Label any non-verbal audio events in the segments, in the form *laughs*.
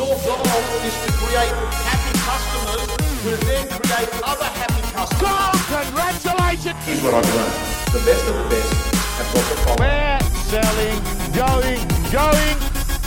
Your goal is to create happy customers who then create other happy customers. Oh, congratulations! Here's what I've learned. The best of the best have got the following. We're selling, going, going,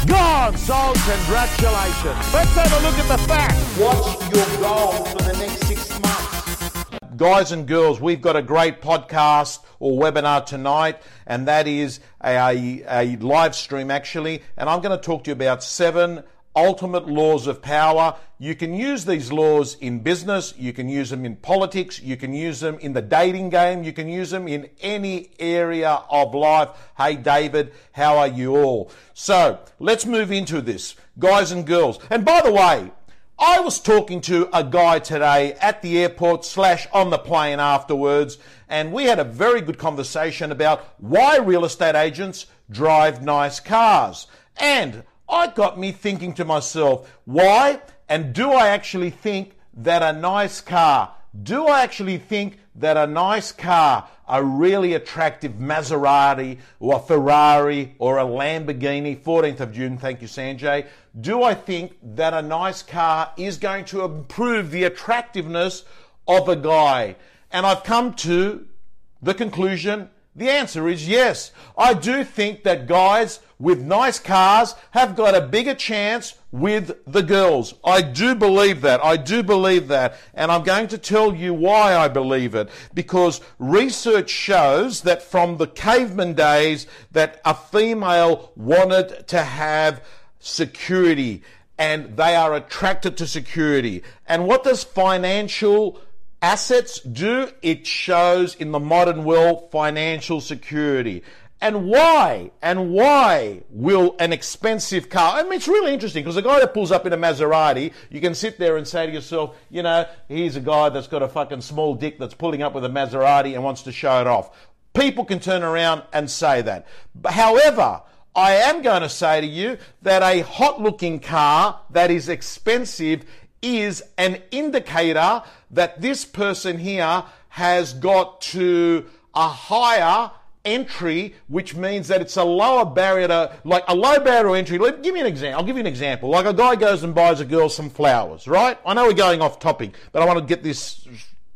gone. So congratulations. Let's have a look at the facts. What's your goal for the next six months? Guys and girls, we've got a great podcast or webinar tonight, and that is a, a live stream actually. And I'm going to talk to you about seven ultimate laws of power. You can use these laws in business, you can use them in politics, you can use them in the dating game, you can use them in any area of life. Hey David, how are you all? So let's move into this, guys and girls. And by the way, I was talking to a guy today at the airport slash on the plane afterwards, and we had a very good conversation about why real estate agents drive nice cars. And I got me thinking to myself, why? And do I actually think that a nice car, do I actually think that a nice car, a really attractive Maserati or a Ferrari or a Lamborghini, 14th of June, thank you Sanjay, do I think that a nice car is going to improve the attractiveness of a guy? And I've come to the conclusion the answer is yes. I do think that guys with nice cars have got a bigger chance with the girls. I do believe that. I do believe that. And I'm going to tell you why I believe it. Because research shows that from the caveman days that a female wanted to have security and they are attracted to security. And what does financial assets do, it shows in the modern world financial security. And why? And why will an expensive car? I mean, it's really interesting because the guy that pulls up in a Maserati, you can sit there and say to yourself, you know, he's a guy that's got a fucking small dick that's pulling up with a Maserati and wants to show it off. People can turn around and say that. However, I am going to say to you that a hot looking car that is expensive is an indicator that this person here has got to a higher entry, which means that it's a lower barrier to, like a low barrier to entry. Let, give me an example. I'll give you an example. Like a guy goes and buys a girl some flowers, right? I know we're going off topic, but I want to get this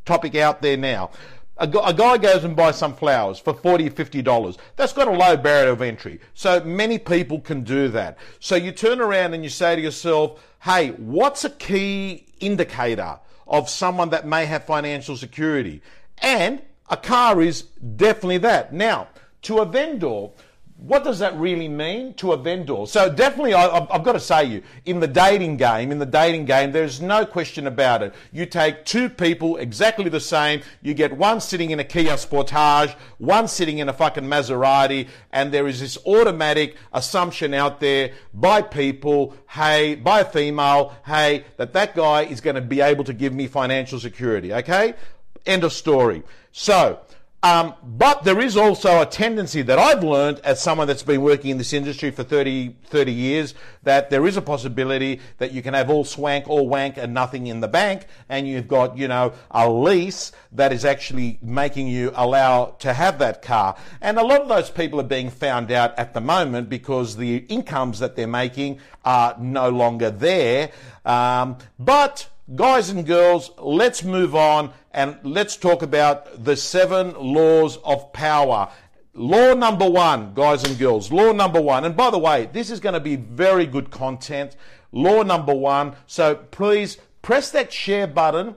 topic out there now. A, guy goes and buys some flowers for forty or 50 dollars. That's got a low barrier of entry. So many people can do that. So you turn around and you say to yourself, hey, what's a key indicator of someone that may have financial security? And a car is definitely that. Now, to a vendor, what does that really mean to a vendor? So definitely, I, have got to say you, in the dating game, in the dating game, there's no question about it. You take two people exactly the same, you get one sitting in a Kia Sportage, one sitting in a fucking Maserati, and there is this automatic assumption out there by people, hey, by a female, hey, that that guy is going to be able to give me financial security, okay? End of story. So, um, but there is also a tendency that I've learned as someone that's been working in this industry for 30, 30 years that there is a possibility that you can have all swank, all wank and nothing in the bank and you've got, you know, a lease that is actually making you allow to have that car. And a lot of those people are being found out at the moment because the incomes that they're making are no longer there. Um, but guys and girls, let's move on and let's talk about the seven laws of power. Law number one, guys and girls, law number one. And by the way, this is going to be very good content. Law number one. So please press that share button.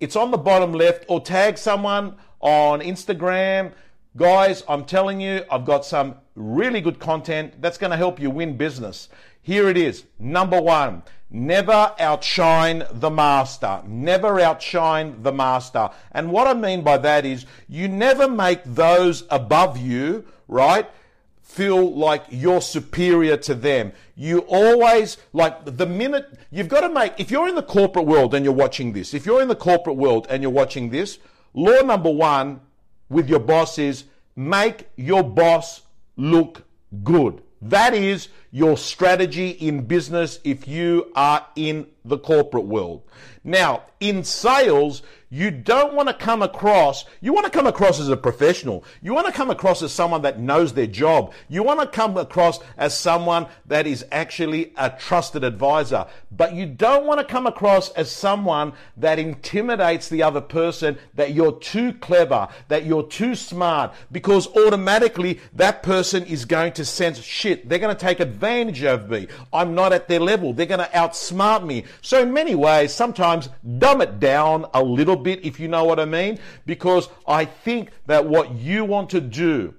It's on the bottom left or tag someone on Instagram. Guys, I'm telling you, I've got some really good content that's going to help you win business. Here it is. Number one, never outshine the master. Never outshine the master. And what I mean by that is you never make those above you, right? Feel like you're superior to them. You always, like the minute, you've got to make, if you're in the corporate world and you're watching this, if you're in the corporate world and you're watching this, law number one with your boss is make your boss look good. That is, your strategy in business if you are in the corporate world. Now, in sales, you don't want to come across, you want to come across as a professional. You want to come across as someone that knows their job. You want to come across as someone that is actually a trusted advisor. But you don't want to come across as someone that intimidates the other person, that you're too clever, that you're too smart, because automatically that person is going to sense shit. They're going to take advantage of me. I'm not at their level. They're going to outsmart me. So in many ways, sometimes dumb it down a little bit, if you know what I mean, because I think that what you want to do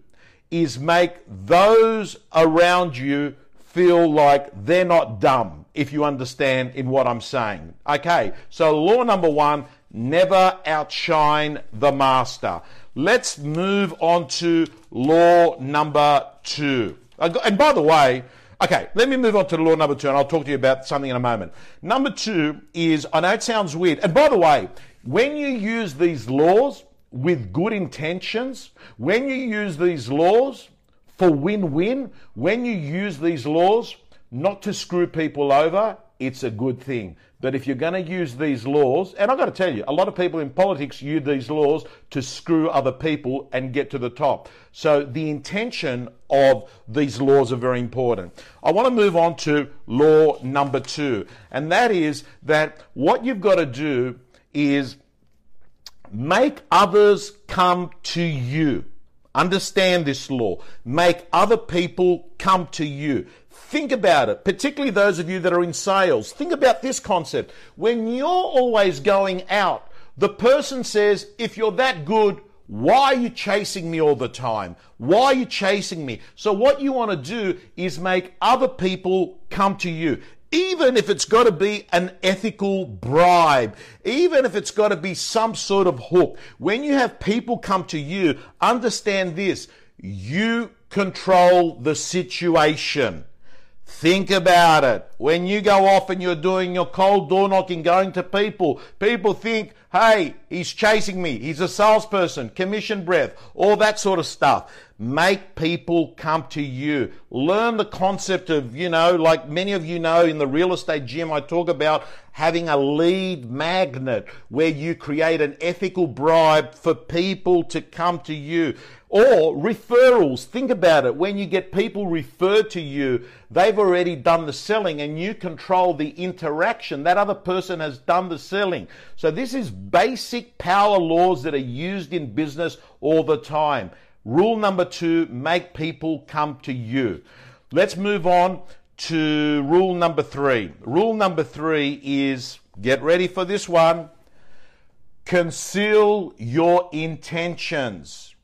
is make those around you feel like they're not dumb, if you understand in what I'm saying. Okay, so law number one never outshine the master. Let's move on to law number two. And by the way, Okay, let me move on to law number two, and I'll talk to you about something in a moment. Number two is I know it sounds weird, and by the way, when you use these laws with good intentions, when you use these laws for win win, when you use these laws not to screw people over, it's a good thing. But if you're going to use these laws, and I've got to tell you, a lot of people in politics use these laws to screw other people and get to the top. So the intention of these laws are very important. I want to move on to law number two, and that is that what you've got to do is make others come to you. Understand this law. Make other people come to you. Think about it, particularly those of you that are in sales. Think about this concept. When you're always going out, the person says, if you're that good, why are you chasing me all the time? Why are you chasing me? So, what you want to do is make other people come to you. Even if it's got to be an ethical bribe, even if it's got to be some sort of hook. When you have people come to you, understand this you control the situation. Think about it. When you go off and you're doing your cold door knocking, going to people, people think, hey, he's chasing me. He's a salesperson, commission breath, all that sort of stuff. Make people come to you. Learn the concept of, you know, like many of you know in the real estate gym, I talk about having a lead magnet where you create an ethical bribe for people to come to you. Or referrals. Think about it. When you get people referred to you, they've already done the selling and you control the interaction. That other person has done the selling. So this is basic power laws that are used in business all the time. Rule number two, make people come to you. Let's move on to rule number three. Rule number three is get ready for this one. Conceal your intentions.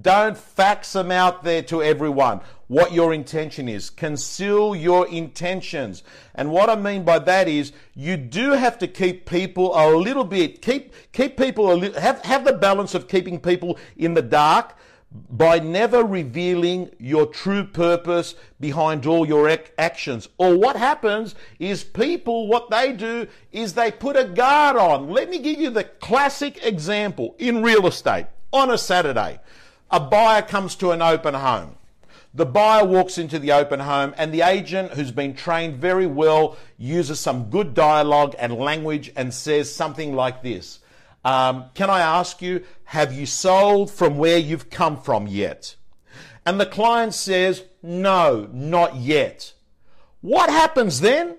Don't fax them out there to everyone what your intention is. Conceal your intentions. And what I mean by that is you do have to keep people a little bit, keep, keep people a little, have, have the balance of keeping people in the dark by never revealing your true purpose behind all your ac- actions. Or what happens is people, what they do is they put a guard on. Let me give you the classic example in real estate on a Saturday a buyer comes to an open home. The buyer walks into the open home, and the agent, who's been trained very well, uses some good dialogue and language and says something like this um, Can I ask you, have you sold from where you've come from yet? And the client says, No, not yet. What happens then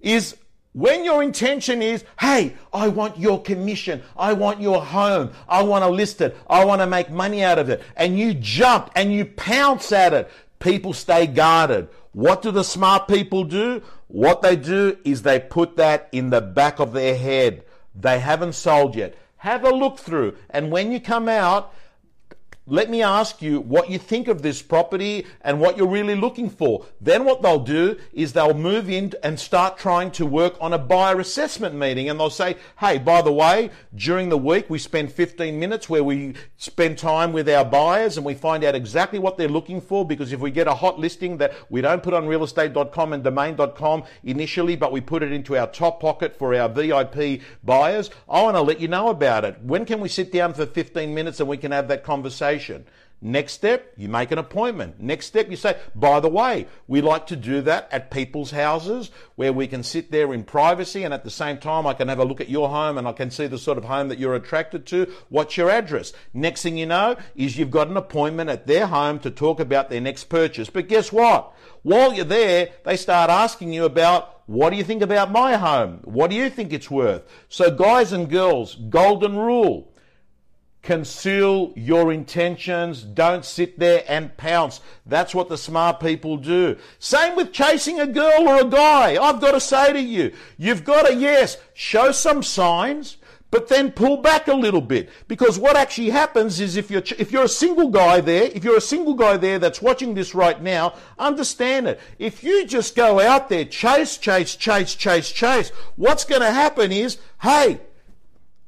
is when your intention is, hey, I want your commission, I want your home, I want to list it, I want to make money out of it, and you jump and you pounce at it, people stay guarded. What do the smart people do? What they do is they put that in the back of their head. They haven't sold yet. Have a look through, and when you come out, let me ask you what you think of this property and what you're really looking for. Then what they'll do is they'll move in and start trying to work on a buyer assessment meeting and they'll say, hey, by the way, during the week we spend 15 minutes where we spend time with our buyers and we find out exactly what they're looking for because if we get a hot listing that we don't put on realestate.com and domain.com initially, but we put it into our top pocket for our VIP buyers, I want to let you know about it. When can we sit down for 15 minutes and we can have that conversation? Next step, you make an appointment. Next step, you say, by the way, we like to do that at people's houses where we can sit there in privacy and at the same time I can have a look at your home and I can see the sort of home that you're attracted to. What's your address? Next thing you know is you've got an appointment at their home to talk about their next purchase. But guess what? While you're there, they start asking you about what do you think about my home? What do you think it's worth? So guys and girls, golden rule Conceal your intentions. Don't sit there and pounce. That's what the smart people do. Same with chasing a girl or a guy. I've got to say to you, you've got to, yes, show some signs, but then pull back a little bit. Because what actually happens is if you're, if you're a single guy there, if you're a single guy there that's watching this right now, understand it. If you just go out there, chase, chase, chase, chase, chase, what's going to happen is, hey,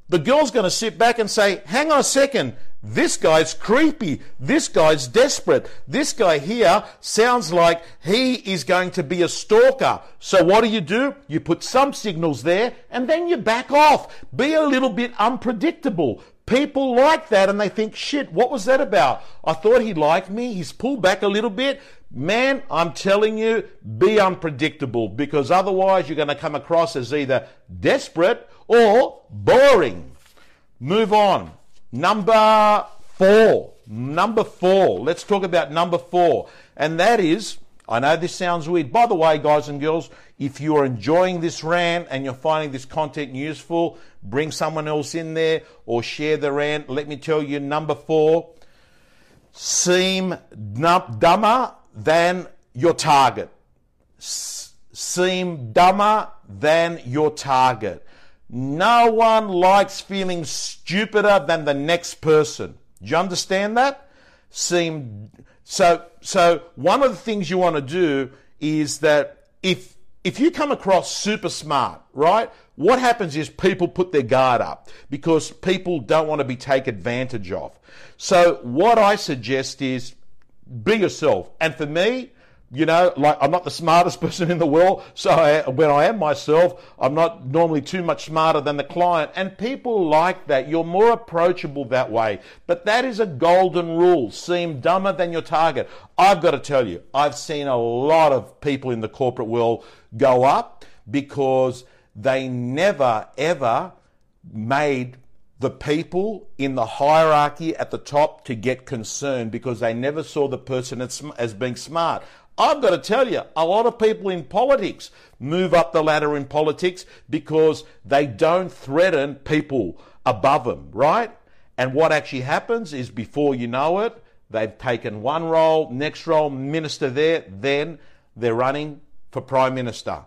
the girl's going to sit back and say, hang on a second, this guy's creepy. This guy's desperate. This guy here sounds like he is going to be a stalker. So what do you do? You put some signals there and then you back off. Be a little bit unpredictable. People like that and they think, shit, what was that about? I thought he liked me. He's pulled back a little bit. Man, I'm telling you, be unpredictable because otherwise you're going to come across as either desperate or boring. Move on. Number four. Number four. Let's talk about number four. And that is, I know this sounds weird. By the way, guys and girls, if you're enjoying this rant and you're finding this content useful, bring someone else in there or share the rant. Let me tell you, number four, seem dumber than your target. seem dumber than your target. No one likes feeling stupider than the next person. Do you understand that? Seem so so one of the things you want to do is that if if you come across super smart, right? What happens is people put their guard up because people don't want to be taken advantage of. So what I suggest is be yourself. And for me, you know, like I'm not the smartest *laughs* person in the world. So I, when I am myself, I'm not normally too much smarter than the client. And people like that. You're more approachable that way. But that is a golden rule. Seem dumber than your target. I've got to tell you, I've seen a lot of people in the corporate world go up because they never ever made the people in the hierarchy at the top to get concerned because they never saw the person as, as being smart. I've got to tell you, a lot of people in politics move up the ladder in politics because they don't threaten people above them, right? And what actually happens is before you know it, they've taken one role, next role, minister there, then they're running for prime minister.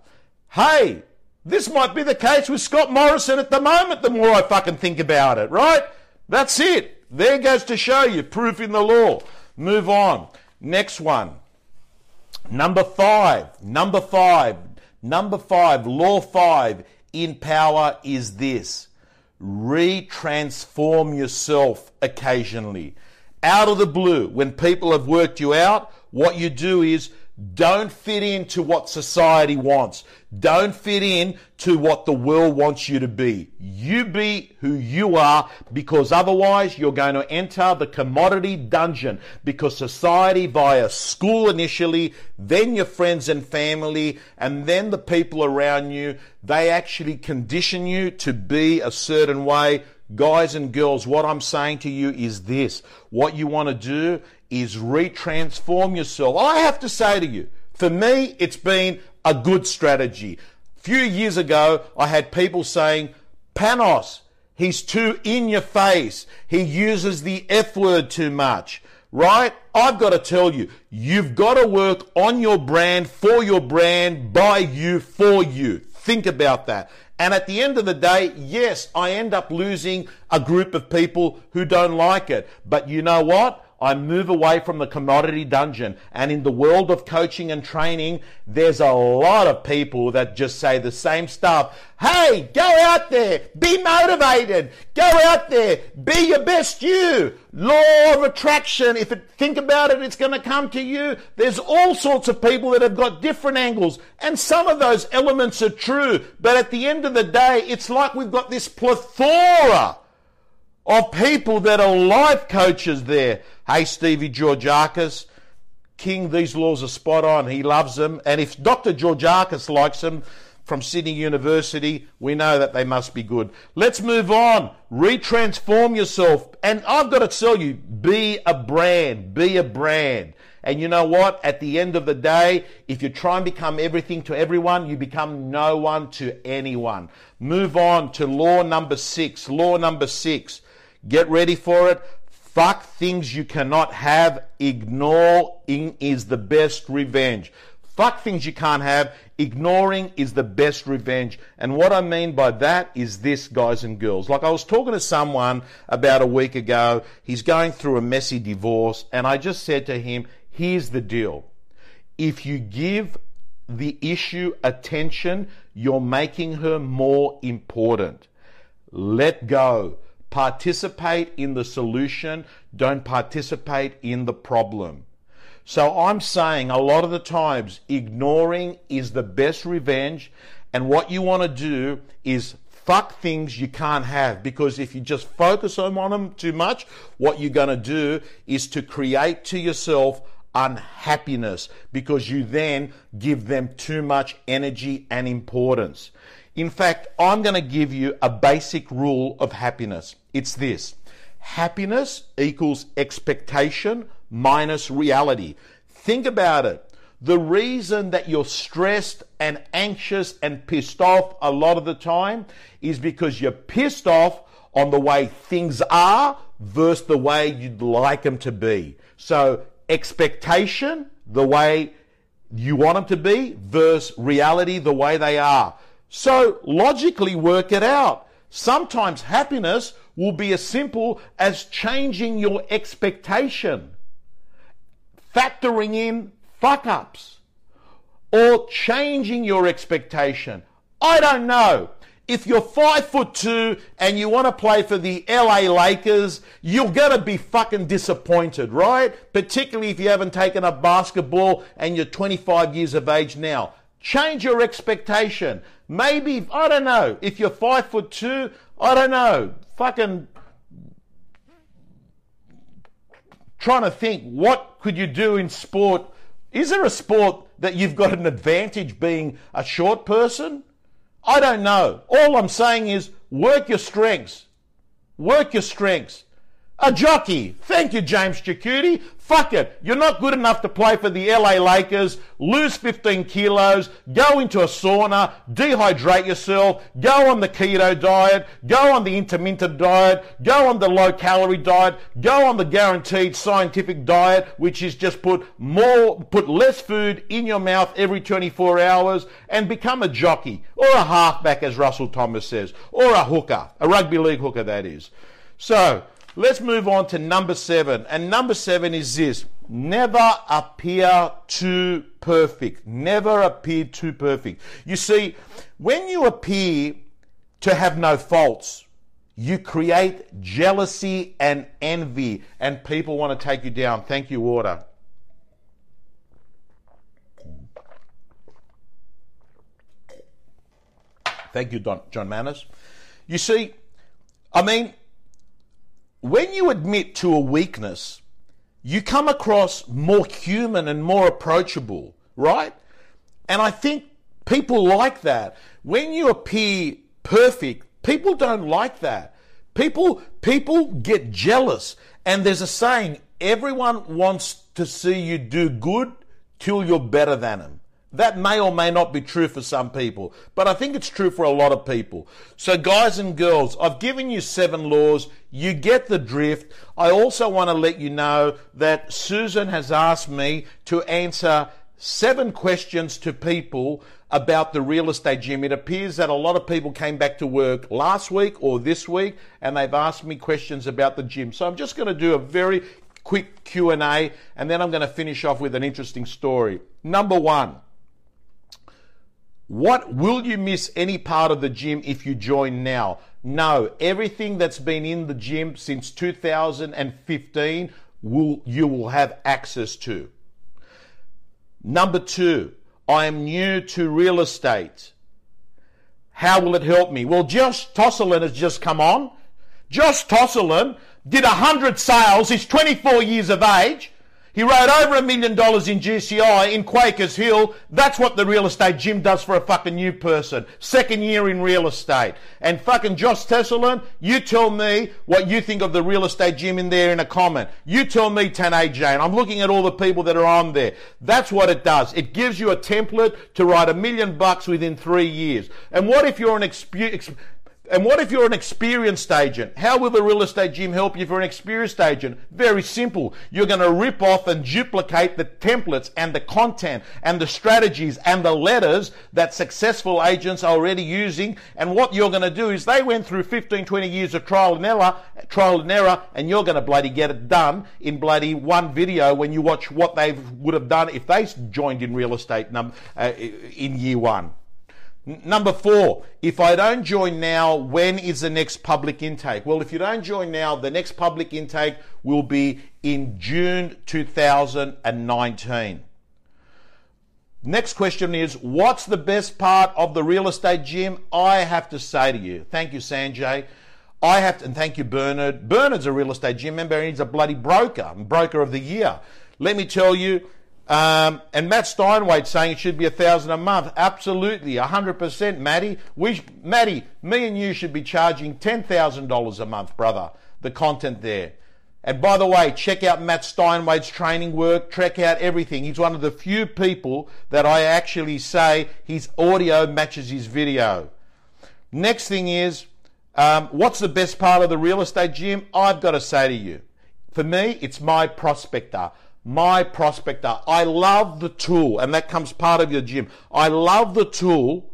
Hey, this might be the case with Scott Morrison at the moment, the more I fucking think about it, right? That's it. There goes to show you, proof in the law. Move on. Next one. Number five, number five, number five, law five in power is this retransform yourself occasionally. Out of the blue, when people have worked you out, what you do is don't fit into what society wants. Don't fit in to what the world wants you to be. You be who you are because otherwise you're going to enter the commodity dungeon because society via school initially, then your friends and family, and then the people around you, they actually condition you to be a certain way. Guys and girls, what I'm saying to you is this. What you want to do is retransform yourself. I have to say to you, for me, it's been a good strategy. A few years ago, I had people saying, Panos, he's too in your face. He uses the F word too much. Right? I've got to tell you, you've got to work on your brand, for your brand, by you, for you. Think about that. And at the end of the day, yes, I end up losing a group of people who don't like it. But you know what? I move away from the commodity dungeon. And in the world of coaching and training, there's a lot of people that just say the same stuff. Hey, go out there, be motivated, go out there, be your best you. Law of attraction, if it, think about it, it's going to come to you. There's all sorts of people that have got different angles, and some of those elements are true. But at the end of the day, it's like we've got this plethora of people that are life coaches there. Hey, Stevie Georgakis, King, these laws are spot on. He loves them. And if Dr. Georgakis likes them from Sydney University, we know that they must be good. Let's move on. Retransform yourself. And I've got to tell you, be a brand. Be a brand. And you know what? At the end of the day, if you try and become everything to everyone, you become no one to anyone. Move on to law number six. Law number six. Get ready for it. Fuck things you cannot have. Ignoring is the best revenge. Fuck things you can't have. Ignoring is the best revenge. And what I mean by that is this, guys and girls. Like I was talking to someone about a week ago. He's going through a messy divorce. And I just said to him, Here's the deal. If you give the issue attention, you're making her more important. Let go. Participate in the solution. Don't participate in the problem. So I'm saying a lot of the times ignoring is the best revenge. And what you want to do is fuck things you can't have because if you just focus on them too much, what you're going to do is to create to yourself unhappiness because you then give them too much energy and importance. In fact, I'm going to give you a basic rule of happiness. It's this happiness equals expectation minus reality. Think about it. The reason that you're stressed and anxious and pissed off a lot of the time is because you're pissed off on the way things are versus the way you'd like them to be. So expectation the way you want them to be versus reality the way they are. So logically work it out. Sometimes happiness will be as simple as changing your expectation, factoring in fuck ups, or changing your expectation. I don't know if you're five foot two and you want to play for the LA Lakers, you're going to be fucking disappointed, right? Particularly if you haven't taken up basketball and you're 25 years of age now. Change your expectation. Maybe, I don't know, if you're five foot two, I don't know, fucking trying to think what could you do in sport. Is there a sport that you've got an advantage being a short person? I don't know. All I'm saying is work your strengths. Work your strengths. A jockey. Thank you, James Chikuti. Fuck it. You're not good enough to play for the LA Lakers. Lose 15 kilos. Go into a sauna. Dehydrate yourself. Go on the keto diet. Go on the intermittent diet. Go on the low calorie diet. Go on the guaranteed scientific diet, which is just put more, put less food in your mouth every 24 hours and become a jockey or a halfback, as Russell Thomas says, or a hooker, a rugby league hooker, that is. So, Let's move on to number seven. And number seven is this never appear too perfect. Never appear too perfect. You see, when you appear to have no faults, you create jealousy and envy, and people want to take you down. Thank you, water. Thank you, Don, John Manners. You see, I mean, when you admit to a weakness, you come across more human and more approachable, right? And I think people like that. When you appear perfect, people don't like that. People people get jealous. And there's a saying, everyone wants to see you do good till you're better than them. That may or may not be true for some people, but I think it's true for a lot of people. So, guys and girls, I've given you seven laws. You get the drift. I also want to let you know that Susan has asked me to answer seven questions to people about the real estate gym. It appears that a lot of people came back to work last week or this week and they've asked me questions about the gym. So I'm just going to do a very quick Q&A and then I'm going to finish off with an interesting story. Number 1. What will you miss any part of the gym if you join now? No, everything that's been in the gym since 2015 will you will have access to. Number 2, I am new to real estate. How will it help me? Well, Josh Tosselin has just come on. Josh Tosselin did 100 sales. He's 24 years of age. He wrote over a million dollars in GCI in Quakers Hill. That's what the real estate gym does for a fucking new person. Second year in real estate. And fucking Josh Tesselin, you tell me what you think of the real estate gym in there in a comment. You tell me 10A Jane. I'm looking at all the people that are on there. That's what it does. It gives you a template to write a million bucks within three years. And what if you're an experienced and what if you're an experienced agent? How will the real estate gym help you if you're an experienced agent? Very simple. You're going to rip off and duplicate the templates and the content and the strategies and the letters that successful agents are already using. And what you're going to do is they went through 15, 20 years of trial and error, trial and error, and you're going to bloody get it done in bloody one video when you watch what they would have done if they joined in real estate uh, in year one. Number four, if I don't join now, when is the next public intake? Well, if you don't join now, the next public intake will be in June 2019. Next question is What's the best part of the real estate gym? I have to say to you, thank you, Sanjay. I have to, and thank you, Bernard. Bernard's a real estate gym member and he's a bloody broker, broker of the year. Let me tell you, um, and Matt Steinway saying it should be a thousand a month. Absolutely, hundred percent, Matty. We, Matty, me and you should be charging ten thousand dollars a month, brother. The content there. And by the way, check out Matt Steinway's training work. Check out everything. He's one of the few people that I actually say his audio matches his video. Next thing is, um, what's the best part of the real estate gym? I've got to say to you, for me, it's my prospector my prospector. I love the tool, and that comes part of your gym. I love the tool,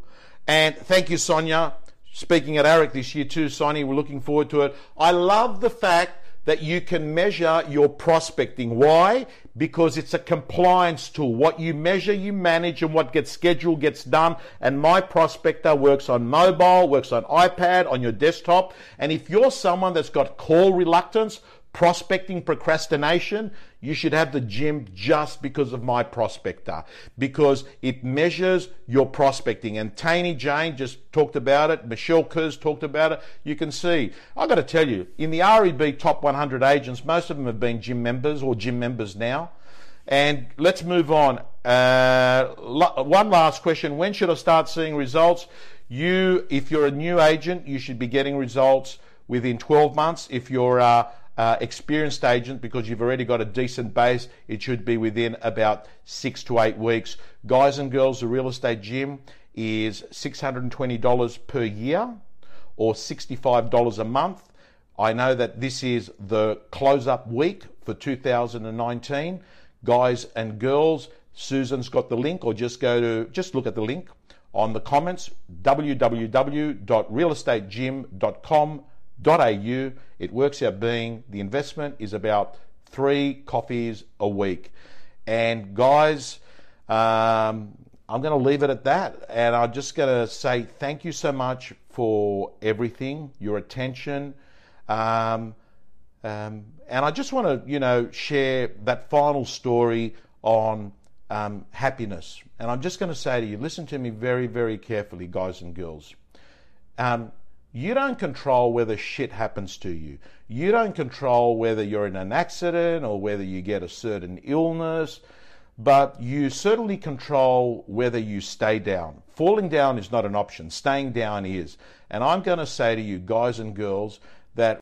and thank you, Sonia. Speaking at AREC this year too, Sonia, we're looking forward to it. I love the fact that you can measure your prospecting. Why? Because it's a compliance tool. What you measure, you manage, and what gets scheduled gets done. And my prospector works on mobile, works on iPad, on your desktop. And if you're someone that's got call reluctance, prospecting procrastination, you should have the gym just because of my prospector because it measures your prospecting. And Taney Jane just talked about it. Michelle Kurz talked about it. You can see. I've got to tell you, in the REB top 100 agents, most of them have been gym members or gym members now. And let's move on. Uh, one last question. When should I start seeing results? You, if you're a new agent, you should be getting results within 12 months. If you're uh, uh, experienced agent because you've already got a decent base. It should be within about six to eight weeks. Guys and girls, the real estate gym is $620 per year or $65 a month. I know that this is the close up week for 2019. Guys and girls, Susan's got the link, or just go to, just look at the link on the comments www.realestategym.com au. It works out being the investment is about three coffees a week. And guys, um, I'm going to leave it at that. And I'm just going to say thank you so much for everything, your attention. Um, um, and I just want to, you know, share that final story on um, happiness. And I'm just going to say to you, listen to me very, very carefully, guys and girls. Um, you don't control whether shit happens to you. You don't control whether you're in an accident or whether you get a certain illness, but you certainly control whether you stay down. Falling down is not an option, staying down is. And I'm going to say to you, guys and girls, that